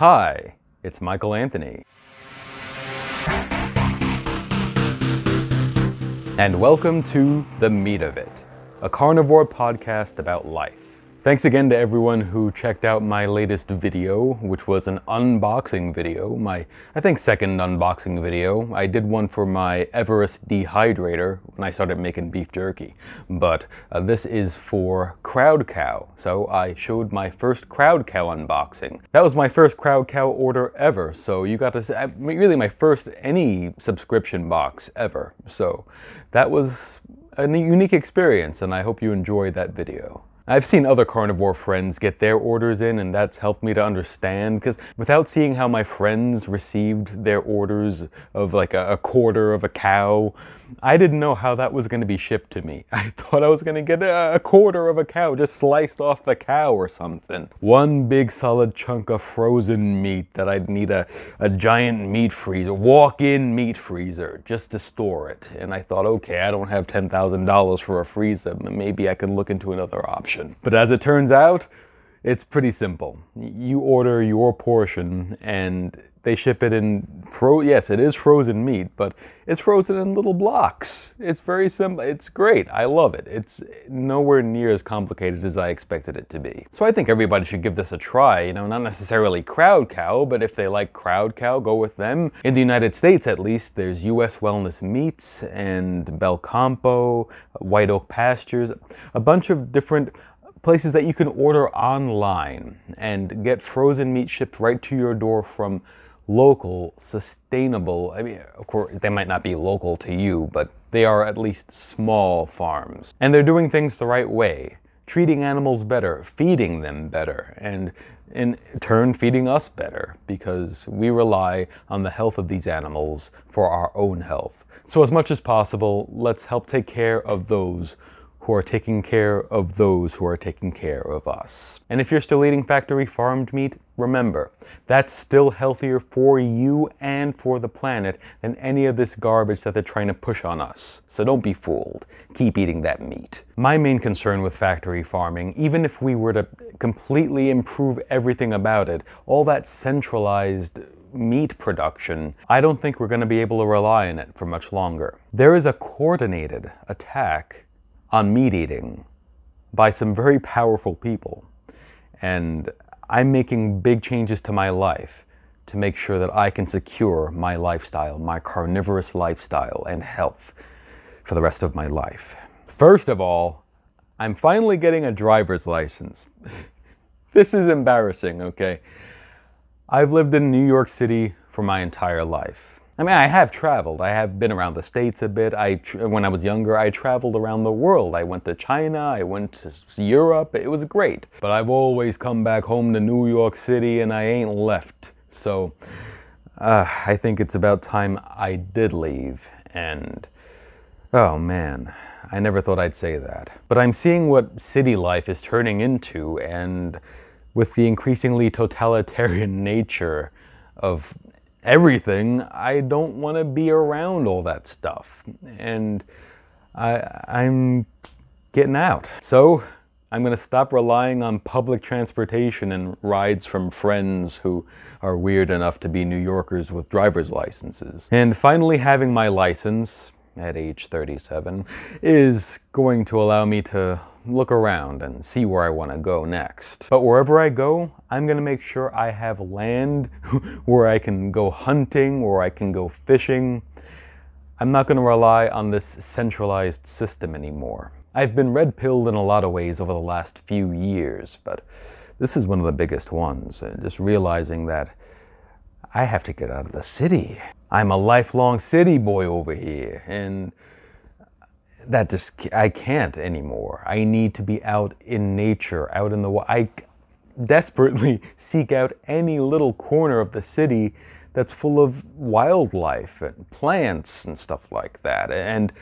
Hi, it's Michael Anthony. And welcome to The Meat of It, a carnivore podcast about life. Thanks again to everyone who checked out my latest video, which was an unboxing video, my, I think, second unboxing video. I did one for my Everest dehydrator when I started making beef jerky, but uh, this is for Crowd Cow, so I showed my first Crowd Cow unboxing. That was my first Crowd Cow order ever, so you got to see, really my first any subscription box ever, so that was a unique experience, and I hope you enjoyed that video. I've seen other carnivore friends get their orders in, and that's helped me to understand because without seeing how my friends received their orders of like a, quarter of a cow, I didn't know how that was going to be shipped to me. I thought I was going to get a, quarter of a cow just sliced off the cow or something. One big solid chunk of frozen meat that I'd need a, a giant meat freezer, walk in meat freezer just to store it. And I thought, okay, I don't have $10,000 for a freezer. Maybe I can look into another option. But as it turns out, it's pretty simple. You order your portion and they ship it in fro yes it is frozen meat but it's frozen in little blocks. It's very simple it's great. I love it. It's nowhere near as complicated as i expected it to be. So i think everybody should give this a try you know not necessarily crowd cow but if they like crowd cow go with them. In the united states at least there's us wellness meats and belcampo white oak pastures a bunch of different places that you can order online and get frozen meat shipped right to your door from local, sustainable. I mean, of course, they might not be local to you, but they are at least small farms. And they're doing things the right way, treating animals better, feeding them better, and in turn feeding us better because we rely on the health of these animals for our own health. So, as much as possible, let's help take care of those who are taking care of those who are taking care of us. And if you're still eating factory farmed meat, remember, that's still healthier for you and for the planet than any of this garbage that they're trying to push on us. So don't be fooled. Keep eating that meat. My main concern with factory farming, even if we were to completely improve everything about it, all that centralized meat production, I don't think we're going to be able to rely on it for much longer. There is a coordinated attack on meat eating by some very powerful people. And I'm making big changes to my life to make sure that I can secure my lifestyle, my carnivorous lifestyle and health for the rest of my life. First of all, I'm finally getting a driver's license. this is embarrassing, okay? I've lived in New York City for my entire life. I mean, I have traveled. I have been around the states a bit. I, when I was younger, I traveled around the world. I went to China. I went to Europe. It was great. But I've always come back home to New York City, and I ain't left. So, uh, I think it's about time I did leave. And oh man, I never thought I'd say that. But I'm seeing what city life is turning into, and with the increasingly totalitarian nature of everything, I don't want to be around all that stuff. And I, I'm getting out. So I'm going to stop relying on public transportation and rides from friends who are weird enough to be New Yorkers with driver's licenses. And finally, having my license at age 37 is going to allow me to look around and see where I want to go next. But wherever I go, I'm going to make sure I have land where I can go hunting, where I can go fishing. I'm not going to rely on this centralized system anymore. I've been red pilled in a lot of ways over the last few years, but this is one of the biggest ones. And just realizing that I have to get out of the city. I'm a lifelong city boy over here, and that just I can't anymore. I need to be out in nature, out in the I desperately seek out any little corner of the city that's full of wildlife and plants and stuff like that. And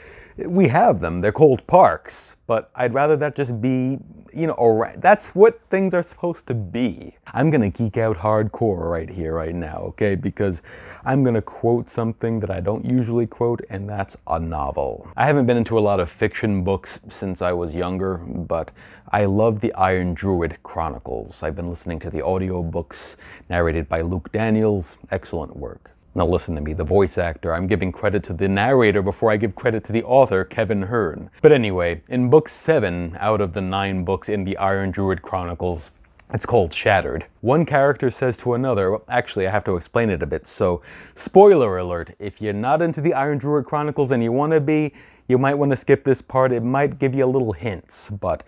we have them. They're called parks, but I'd rather that just be, you know, around. that's what things are supposed to be. I'm gonna geek out hardcore right here, right now, okay? Because I'm gonna quote something that I don't usually quote, and that's a novel. I haven't been into a lot of fiction books since I was younger, but I love the Iron Druid Chronicles. I've been listening to the audiobooks narrated by Luke Daniels. Excellent work. Now listen to me, the voice actor, I'm giving credit to the narrator before I give credit to the author, Kevin Hearne. But anyway, in book 7 out of the 9 books in the Iron Druid Chronicles, it's called Shattered. One character says to another, well, actually, I have to explain it a bit. So, spoiler alert if you're not into the Iron Druid Chronicles and you want to be, you might want to skip this part. It might give you a little hints, but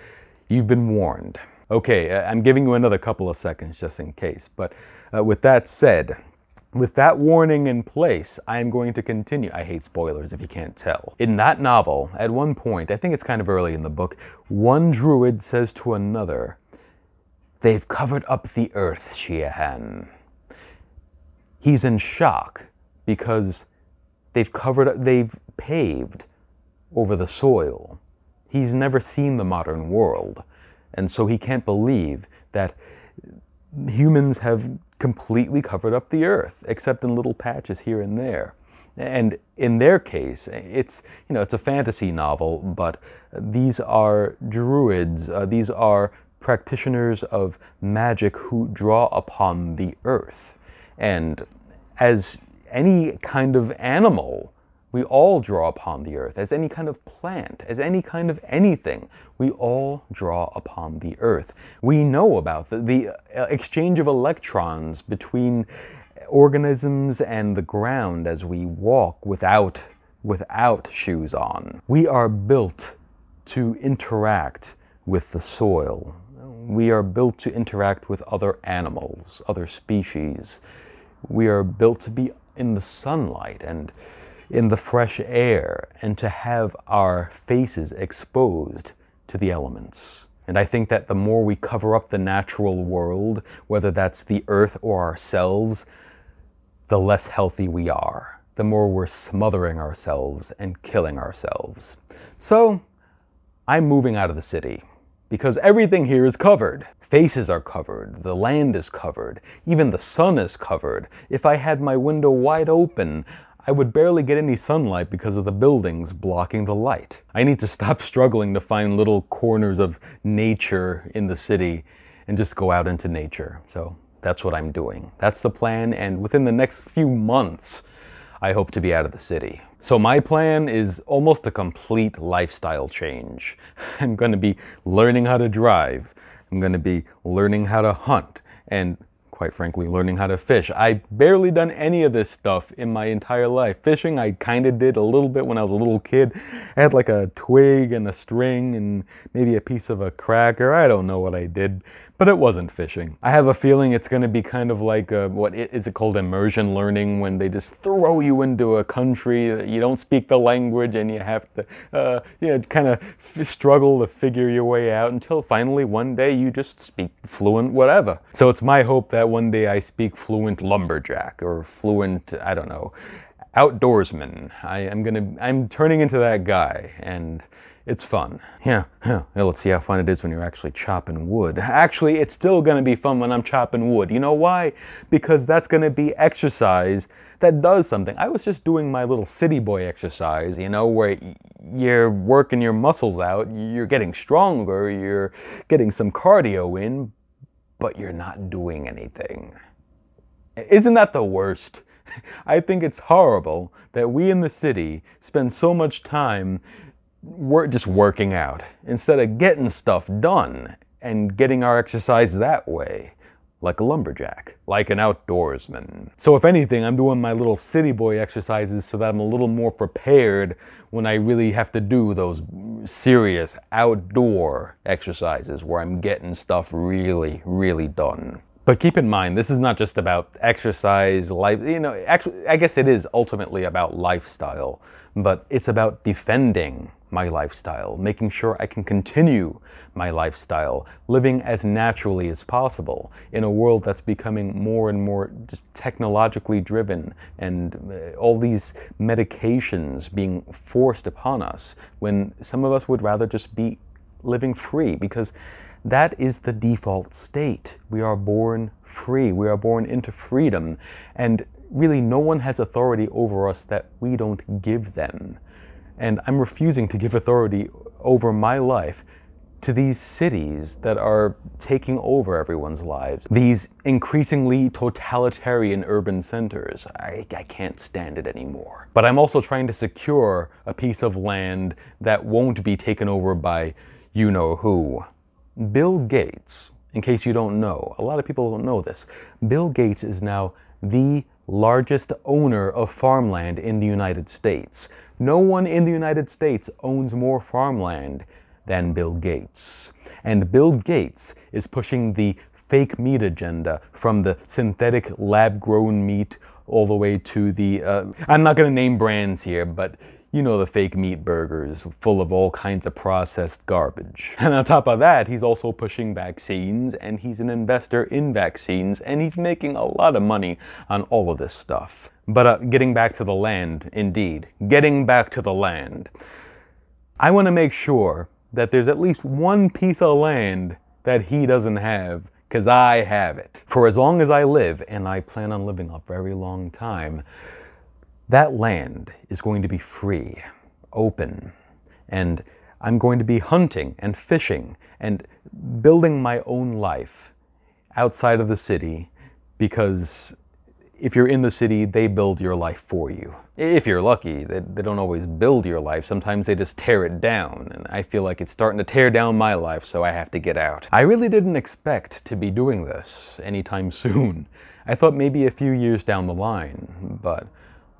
you've been warned. Okay, I'm giving you another couple of seconds just in case. But uh, with that said, with that warning in place, I am going to continue. I hate spoilers if you can't tell. In that novel, at one point, I think it's kind of early in the book, one druid says to another, They've covered up the earth, Siodhachan. He's in shock because they've covered, up, they've paved over the soil. He's never seen the modern world. And so he can't believe that humans have completely covered up the earth, except in little patches here and there. And in their case, it's you know it's a fantasy novel, but these are druids. Uh, these are practitioners of magic who draw upon the earth, and as any kind of animal we all draw upon the earth, as any kind of plant, as any kind of anything. We all draw upon the earth. We know about the, the uh, exchange of electrons between organisms and the ground as we walk without, without shoes on. We are built to interact with the soil. We are built to interact with other animals, other species. We are built to be in the sunlight and in the fresh air and to have our faces exposed to the elements. And I think that the more we cover up the natural world, whether that's the earth or ourselves, the less healthy we are, the more we're smothering ourselves and killing ourselves. So, I'm moving out of the city because everything here is covered. Faces are covered, the land is covered, even the sun is covered. If I had my window wide open, I would barely get any sunlight because of the buildings blocking the light. I need to stop struggling to find little corners of nature in the city and just go out into nature. So that's what I'm doing. That's the plan, and within the next few months, I hope to be out of the city. So my plan is almost a complete lifestyle change. I'm going to be learning how to drive. I'm going to be learning how to hunt and quite frankly, learning how to fish. I barely done any of this stuff in my entire life. Fishing, I kind of did a little bit when I was a little kid. I had like a twig and a string and maybe a piece of a cracker. I don't know what I did, but it wasn't fishing. I have a feeling it's going to be kind of like a, what is it called immersion learning when they just throw you into a country that you don't speak the language and you have to, uh, you know, kind of struggle to figure your way out until finally one day you just speak fluent whatever. So it's my hope that one day I speak fluent lumberjack or fluent, I don't know, outdoorsman. I am gonna, I'm turning into that guy and it's fun. Yeah, yeah, let's see how fun it is when you're actually chopping wood. Actually, it's still gonna be fun when I'm chopping wood. You know why? Because that's gonna be exercise that does something. I was just doing my little city boy exercise, you know, where you're working your muscles out, you're getting stronger, you're getting some cardio in, but you're not doing anything. Isn't that the worst? I think it's horrible that we in the city spend so much time just working out instead of getting stuff done and getting our exercise that way like a lumberjack, like an outdoorsman. So if anything, I'm doing my little city boy exercises so that I'm a little more prepared when I really have to do those serious outdoor exercises where I'm getting stuff really, really done. But keep in mind, this is not just about exercise, life, you know, actually, I guess it is ultimately about lifestyle, but it's about defending my lifestyle, making sure I can continue my lifestyle, living as naturally as possible in a world that's becoming more and more technologically driven and uh, all these medications being forced upon us when some of us would rather just be living free because that is the default state. We are born free. We are born into freedom. And really, no one has authority over us that we don't give them. And I'm refusing to give authority over my life to these cities that are taking over everyone's lives, these increasingly totalitarian urban centers. I, I, can't stand it anymore. But I'm also trying to secure a piece of land that won't be taken over by you know who. Bill Gates, in case you don't know, a lot of people don't know this, Bill Gates is now the largest owner of farmland in the United States. No one in the United States owns more farmland than Bill Gates. And Bill Gates is pushing the fake meat agenda from the synthetic lab grown meat all the way to the. Uh, I'm not going to name brands here, but you know the fake meat burgers full of all kinds of processed garbage. And on top of that, he's also pushing vaccines and he's an investor in vaccines and he's making a lot of money on all of this stuff. But uh, getting back to the land, indeed, getting back to the land. I want to make sure that there's at least one piece of land that he doesn't have because I have it. For as long as I live, and I plan on living a very long time, that land is going to be free, open, and I'm going to be hunting and fishing and building my own life outside of the city because if you're in the city, they build your life for you. If you're lucky, they, they don't always build your life. Sometimes they just tear it down. And I feel like it's starting to tear down my life, so I have to get out. I really didn't expect to be doing this anytime soon. I thought maybe a few years down the line, but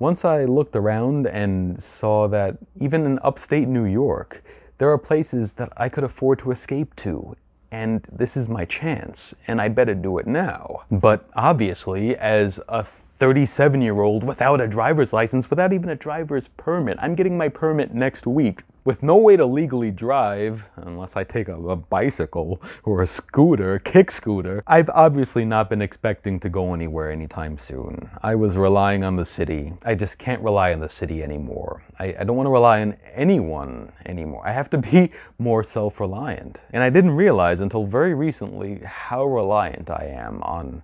once I looked around and saw that even in upstate New York, there are places that I could afford to escape to, and this is my chance, and I better do it now. But obviously, as a 37 year old without a driver's license, without even a driver's permit, I'm getting my permit next week with no way to legally drive, unless I take a, a, bicycle or a scooter, kick scooter, I've obviously not been expecting to go anywhere anytime soon. I was relying on the city. I just can't rely on the city anymore. I, I don't want to rely on anyone anymore. I have to be more self reliant. And I didn't realize until very recently how reliant I am on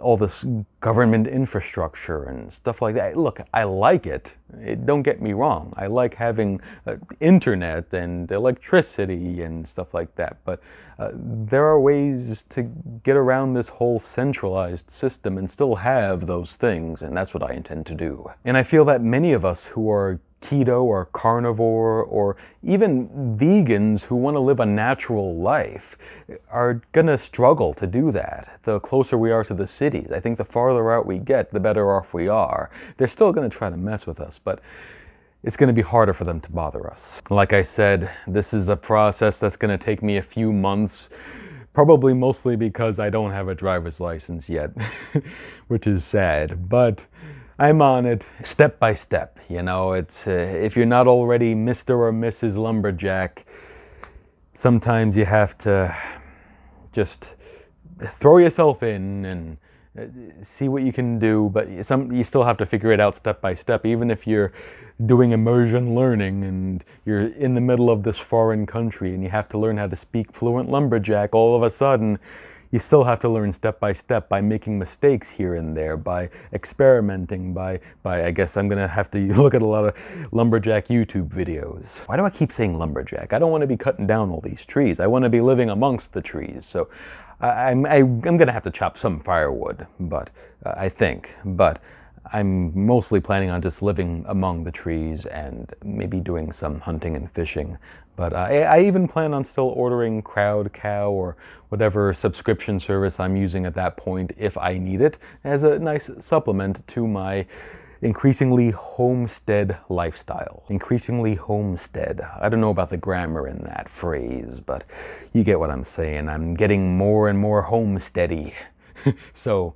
all this government infrastructure and stuff like that. Look, I like it. it don't get me wrong. I like having uh, internet and electricity and stuff like that. But uh, there are ways to get around this whole centralized system and still have those things, and that's what I intend to do. And I feel that many of us who are keto or carnivore or even vegans who want to live a natural life are going to struggle to do that the closer we are to the cities. I think the farther out we get, the better off we are. They're still going to try to mess with us, but it's going to be harder for them to bother us. Like I said, this is a process that's going to take me a few months. Probably mostly because I don't have a driver's license yet, which is sad. But I'm on it step by step. You know, it's uh, if you're not already Mr. or Mrs. Lumberjack, sometimes you have to just throw yourself in and uh, see what you can do. But some you still have to figure it out step by step. Even if you're doing immersion learning and you're in the middle of this foreign country and you have to learn how to speak fluent lumberjack, all of a sudden you still have to learn step by step by making mistakes here and there, by experimenting, by, by I guess I'm gonna have to look at a lot of lumberjack YouTube videos. Why do I keep saying lumberjack? I don't want to be cutting down all these trees. I want to be living amongst the trees. So I, I'm, I, am i am to have to chop some firewood, but uh, I think, but I'm mostly planning on just living among the trees and maybe doing some hunting and fishing. But uh, I, I, even plan on still ordering Crowd Cow or whatever subscription service I'm using at that point if I need it as a nice supplement to my increasingly homestead lifestyle. Increasingly homestead. I don't know about the grammar in that phrase, but you get what I'm saying. I'm getting more and more homesteady. so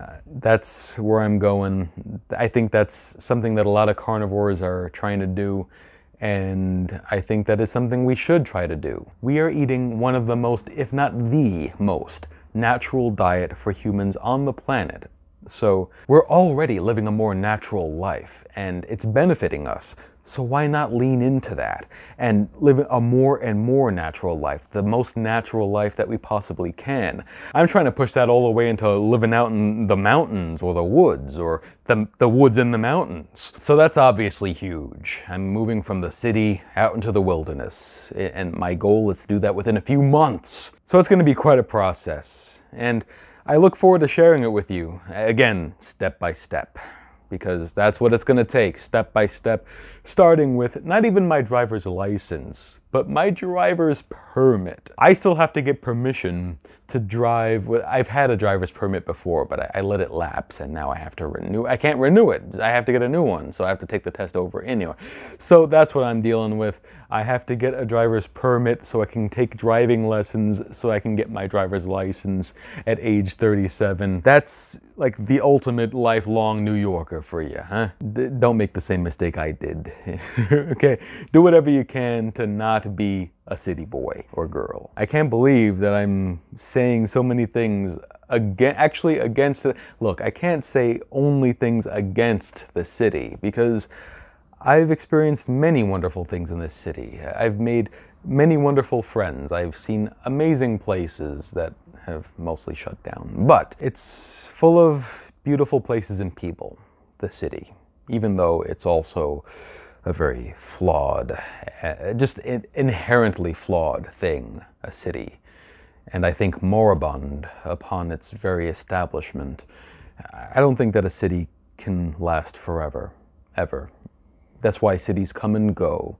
uh, that's where I'm going. I think that's something that a lot of carnivores are trying to do. And I think that is something we should try to do. We are eating one of the most, if not the most, natural diet for humans on the planet. So we're already living a more natural life and it's benefiting us. So why not lean into that and live a more and more natural life, the most natural life that we possibly can? I'm trying to push that all the way into living out in the mountains or the woods or the, the woods in the mountains. So that's obviously huge. I'm moving from the city out into the wilderness and my goal is to do that within a few months. So it's going to be quite a process. And I look forward to sharing it with you, again, step by step because that's what it's going to take, step by step, starting with not even my driver's license, but my driver's permit. I still have to get permission to drive. I've had a driver's permit before, but I, I, let it lapse and now I have to renew. I can't renew it. I have to get a new one, so I have to take the test over anyway. So that's what I'm dealing with. I have to get a driver's permit so I can take driving lessons so I can get my driver's license at age 37. That's like the ultimate lifelong New Yorker for you, huh? D don't make the same mistake I did. okay? Do whatever you can to not be a city boy or girl. I can't believe that I'm saying so many things again actually against the look, I can't say only things against the city because I've experienced many wonderful things in this city. I've made many wonderful friends. I've seen amazing places that have mostly shut down. But it's full of beautiful places and people, the city, even though it's also a very flawed, uh, just inherently flawed thing, a city. And I think moribund upon its very establishment. I don't think that a city can last forever, ever. That's why cities come and go,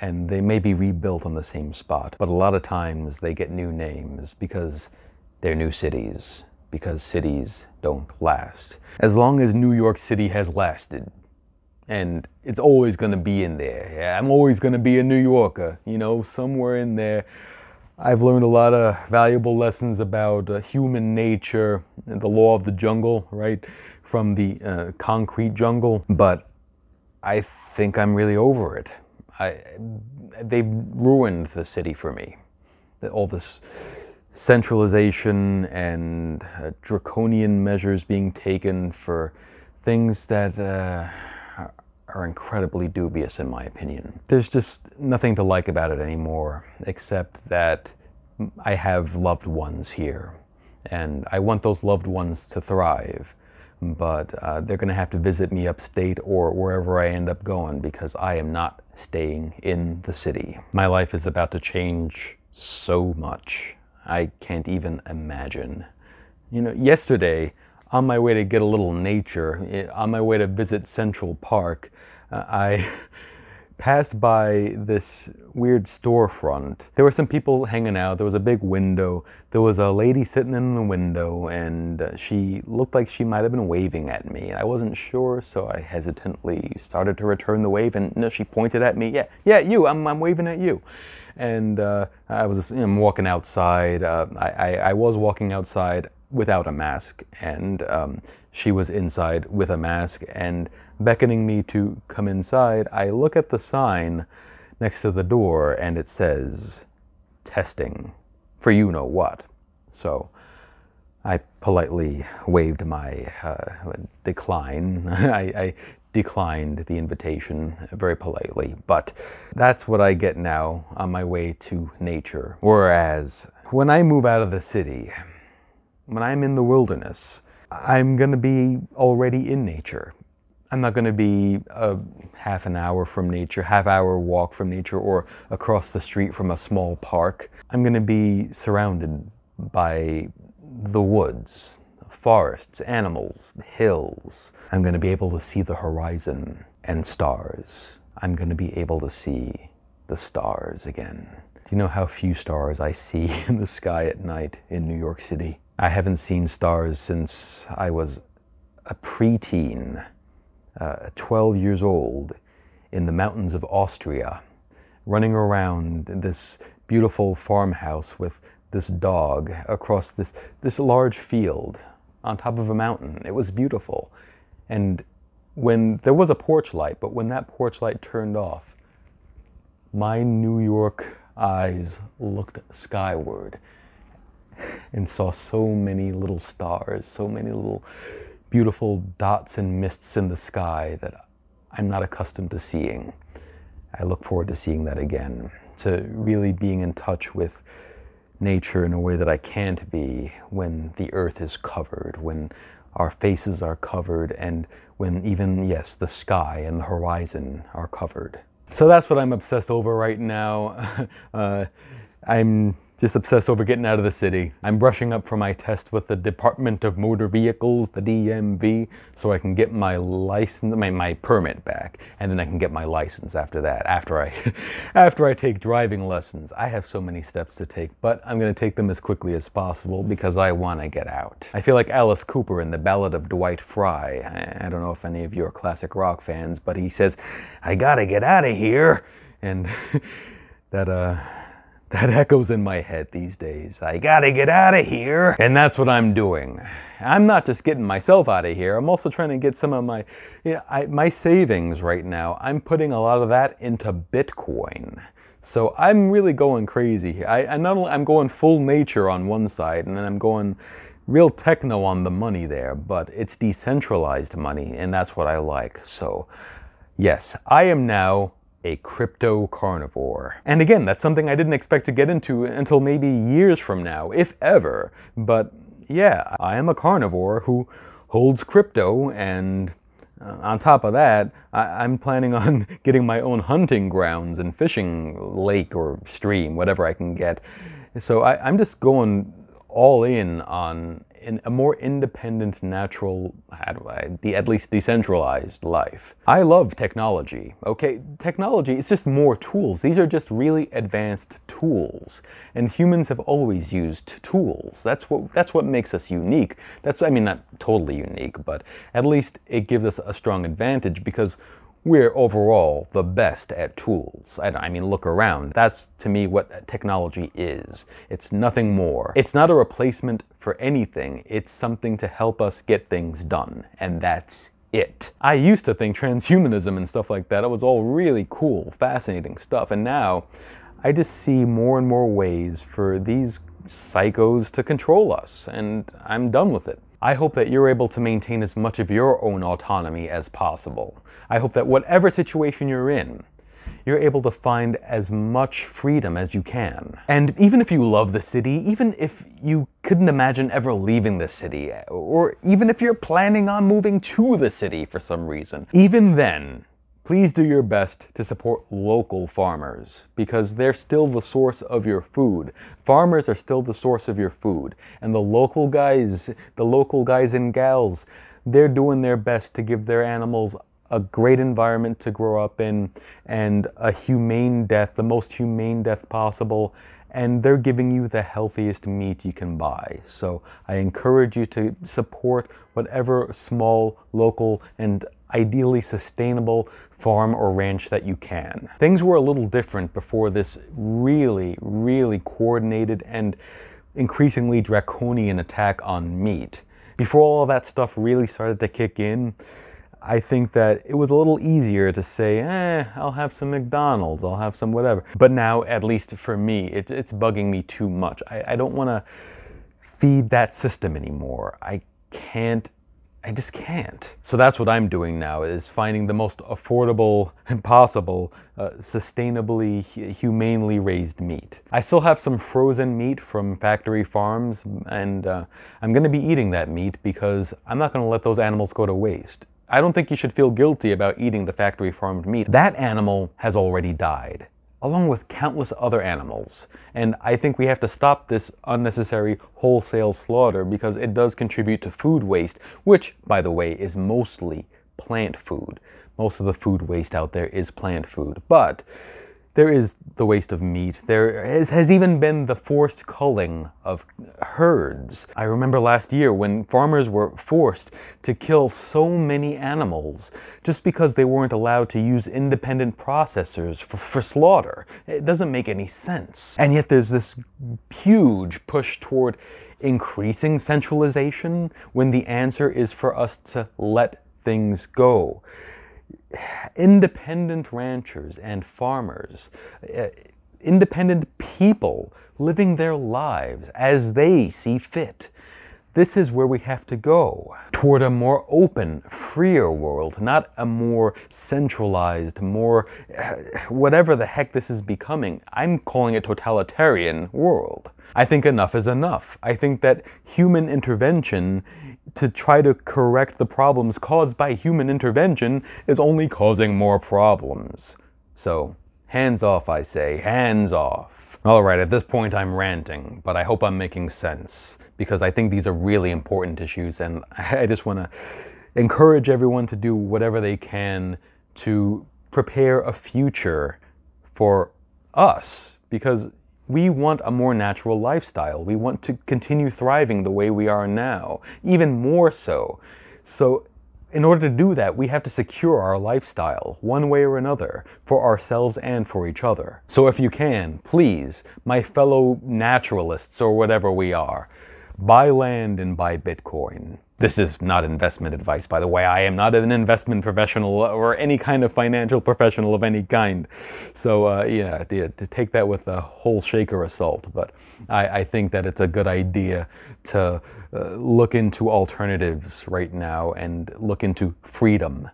and they may be rebuilt on the same spot. But a lot of times they get new names because they're new cities, because cities don't last. As long as New York City has lasted, and it's always going to be in there. Yeah, I'm always going to be a New Yorker, you know, somewhere in there. I've learned a lot of valuable lessons about uh, human nature and the law of the jungle, right, from the uh, concrete jungle. But I think I'm really over it. I, they've ruined the city for me. All this centralization and uh, draconian measures being taken for things that uh, are incredibly dubious in my opinion. There's just nothing to like about it anymore, except that I have loved ones here, and I want those loved ones to thrive. But uh, they're going to have to visit me upstate or wherever I end up going because I am not staying in the city. My life is about to change so much. I can't even imagine. You know, yesterday on my way to get a little nature, eh, on my way to visit Central Park, uh, I passed by this weird storefront. There were some people hanging out. There was a big window. There was a lady sitting in the window, and uh, she looked like she might have been waving at me. I wasn't sure, so I hesitantly started to return the wave, and you know, she pointed at me. Yeah, yeah, you. I'm, I'm waving at you. And uh, I was you know, walking outside. Uh, I, I, I was walking outside without a mask, and um, she was inside with a mask and beckoning me to come inside. I look at the sign next to the door, and it says testing for you know what. So I politely waved my uh, decline. I, I declined the invitation very politely, but that's what I get now on my way to nature. Whereas when I move out of the city, when I'm in the wilderness, I'm going to be already in nature. I'm not going to be a half an hour from nature, half hour walk from nature, or across the street from a small park. I'm going to be surrounded by the woods, forests, animals, hills. I'm going to be able to see the horizon and stars. I'm going to be able to see the stars again. Do you know how few stars I see in the sky at night in New York City? I haven't seen stars since I was a preteen, uh, 12 years old, in the mountains of Austria, running around this beautiful farmhouse with this dog across this, this large field on top of a mountain. It was beautiful. And when there was a porch light, but when that porch light turned off, my New York eyes looked skyward and saw so many little stars, so many little beautiful dots and mists in the sky that I'm not accustomed to seeing. I look forward to seeing that again, to really being in touch with nature in a way that I can't be when the earth is covered, when our faces are covered, and when even, yes, the sky and the horizon are covered. So that's what I'm obsessed over right now. uh, I'm just obsessed over getting out of the city. I'm brushing up for my test with the Department of Motor Vehicles, the DMV, so I can get my license, my, my permit back, and then I can get my license after that, after I, after I take driving lessons. I have so many steps to take, but I'm gonna take them as quickly as possible because I wanna get out. I feel like Alice Cooper in The Ballad of Dwight Fry. I, I don't know if any of you are classic rock fans, but he says, I gotta get out of here. And that, uh, that echoes in my head these days. I gotta get out of here. And that's what I'm doing. I'm not just getting myself out of here, I'm also trying to get some of my, you know, I, my savings right now. I'm putting a lot of that into Bitcoin. So I'm really going crazy here. I, I not only, I'm going full nature on one side, and then I'm going real techno on the money there, but it's decentralized money, and that's what I like. So, yes, I am now a crypto carnivore. And again, that's something I didn't expect to get into until maybe years from now, if ever. But yeah, I am a carnivore who holds crypto and uh, on top of that, I, am planning on getting my own hunting grounds and fishing lake or stream, whatever I can get. So I, I'm just going all in on in a more independent, natural, the at least decentralized life. I love technology. Okay, technology is just more tools. These are just really advanced tools, and humans have always used tools. That's what that's what makes us unique. That's I mean not totally unique, but at least it gives us a strong advantage because we're overall the best at tools. I, I, mean, look around. That's to me what technology is. It's nothing more. It's not a replacement for anything, it's something to help us get things done. And that's it. I used to think transhumanism and stuff like that, it was all really cool, fascinating stuff. And now I just see more and more ways for these psychos to control us, and I'm done with it. I hope that you're able to maintain as much of your own autonomy as possible. I hope that whatever situation you're in, you're able to find as much freedom as you can. And even if you love the city, even if you couldn't imagine ever leaving the city, or even if you're planning on moving to the city for some reason, even then, Please do your best to support local farmers because they're still the source of your food. Farmers are still the source of your food. And the local guys, the local guys and gals, they're doing their best to give their animals a great environment to grow up in and a humane death, the most humane death possible. And they're giving you the healthiest meat you can buy. So I encourage you to support whatever small, local, and ideally sustainable farm or ranch that you can. Things were a little different before this really, really coordinated and increasingly draconian attack on meat. Before all of that stuff really started to kick in, I think that it was a little easier to say, eh, I'll have some McDonald's, I'll have some whatever. But now, at least for me, it, it's bugging me too much. I, I don't want to feed that system anymore. I can't I just can't. So that's what I'm doing now is finding the most affordable and possible, uh, sustainably, humanely raised meat. I still have some frozen meat from factory farms, and uh, I'm going to be eating that meat because I'm not going to let those animals go to waste. I don't think you should feel guilty about eating the factory farmed meat. That animal has already died along with countless other animals. And I think we have to stop this unnecessary wholesale slaughter because it does contribute to food waste, which, by the way, is mostly plant food. Most of the food waste out there is plant food. But there is the waste of meat. There has, has, even been the forced culling of herds. I remember last year when farmers were forced to kill so many animals just because they weren't allowed to use independent processors for, for slaughter. It doesn't make any sense. And yet there's this huge push toward increasing centralization when the answer is for us to let things go independent ranchers and farmers, uh, independent people living their lives as they see fit. This is where we have to go toward a more open, freer world, not a more centralized, more uh, whatever the heck this is becoming. I'm calling it totalitarian world. I think enough is enough. I think that human intervention to try to correct the problems caused by human intervention is only causing more problems. So, hands off, I say, hands off. Alright, at this point I'm ranting, but I hope I'm making sense because I think these are really important issues and I just want to encourage everyone to do whatever they can to prepare a future for us because we want a more natural lifestyle. We want to continue thriving the way we are now, even more so. So, in order to do that, we have to secure our lifestyle, one way or another, for ourselves and for each other. So, if you can, please, my fellow naturalists or whatever we are, buy land and buy Bitcoin. This is not investment advice, by the way. I am not an investment professional or any kind of financial professional of any kind. So, uh, yeah, to, to, take that with a whole shaker of salt. But I, I think that it's a good idea to uh, look into alternatives right now and look into freedom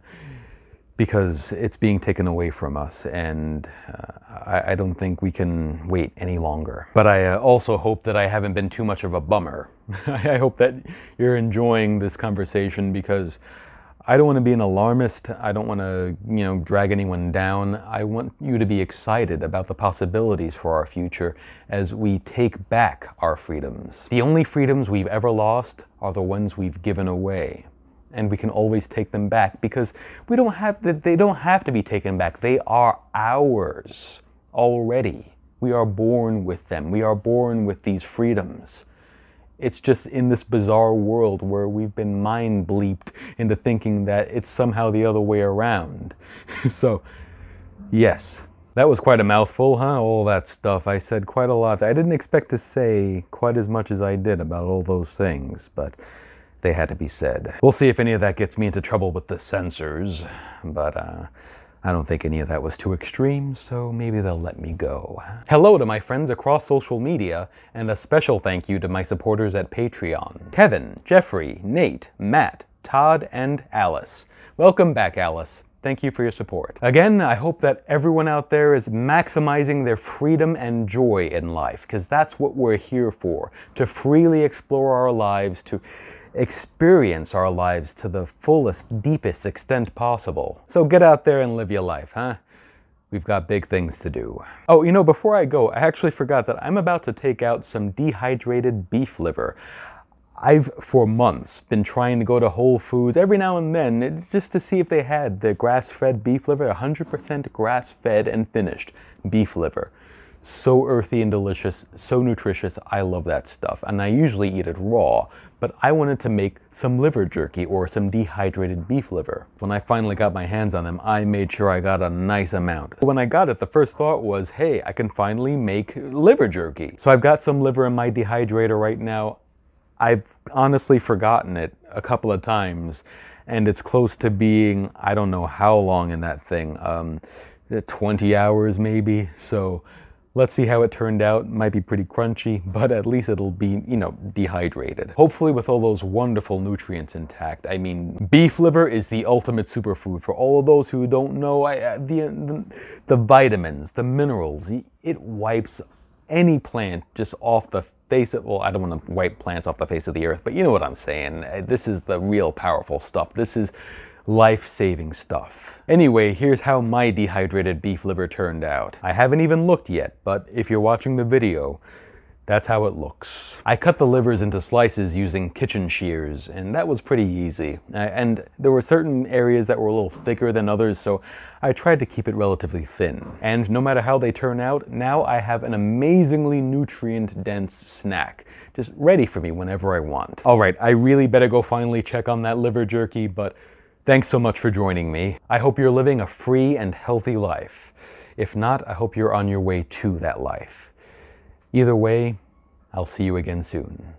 because it's being taken away from us, and uh, I, I, don't think we can wait any longer. But I uh, also hope that I haven't been too much of a bummer. I hope that you're enjoying this conversation because I don't want to be an alarmist. I don't want to, you know, drag anyone down. I want you to be excited about the possibilities for our future as we take back our freedoms. The only freedoms we've ever lost are the ones we've given away and we can always take them back because we don't have to, they don't have to be taken back. They are ours already. We are born with them. We are born with these freedoms. It's just in this bizarre world where we've been mind bleeped into thinking that it's somehow the other way around. so, yes, that was quite a mouthful, huh? All that stuff. I said quite a lot. I didn't expect to say quite as much as I did about all those things, but they had to be said. We'll see if any of that gets me into trouble with the censors, but uh, I don't think any of that was too extreme, so maybe they'll let me go. Hello to my friends across social media, and a special thank you to my supporters at Patreon Kevin, Jeffrey, Nate, Matt, Todd, and Alice. Welcome back, Alice. Thank you for your support. Again, I hope that everyone out there is maximizing their freedom and joy in life, because that's what we're here for to freely explore our lives, to experience our lives to the fullest, deepest extent possible. So get out there and live your life, huh? We've got big things to do. Oh, you know, before I go, I actually forgot that I'm about to take out some dehydrated beef liver. I've, for months, been trying to go to Whole Foods every now and then just to see if they had the grass fed beef liver, 100% grass fed and finished beef liver so earthy and delicious, so nutritious. I love that stuff. And I usually eat it raw, but I wanted to make some liver jerky or some dehydrated beef liver. When I finally got my hands on them, I made sure I got a nice amount. When I got it, the first thought was, hey, I can finally make liver jerky. So I've got some liver in my dehydrator right now. I've honestly forgotten it a couple of times, and it's close to being, I don't know how long in that thing, um, 20 hours maybe. So Let's see how it turned out. Might be pretty crunchy, but at least it'll be, you know, dehydrated. Hopefully with all those wonderful nutrients intact. I mean, beef liver is the ultimate superfood. For all of those who don't know, I, uh, the, the, the vitamins, the minerals, it wipes any plant just off the face of, well, I don't want to wipe plants off the face of the earth, but you know what I'm saying. Uh, this is the real powerful stuff. This is life saving stuff. Anyway, here's how my dehydrated beef liver turned out. I haven't even looked yet, but if you're watching the video, That's how it looks. I cut the livers into slices using kitchen shears, and that was pretty easy. And there were certain areas that were a little thicker than others, so I tried to keep it relatively thin. And no matter how they turn out, now I have an amazingly nutrient dense snack, just ready for me whenever I want. All right, I really better go finally check on that liver jerky, but thanks so much for joining me. I hope you're living a free and healthy life. If not, I hope you're on your way to that life. Either way, I'll see you again soon.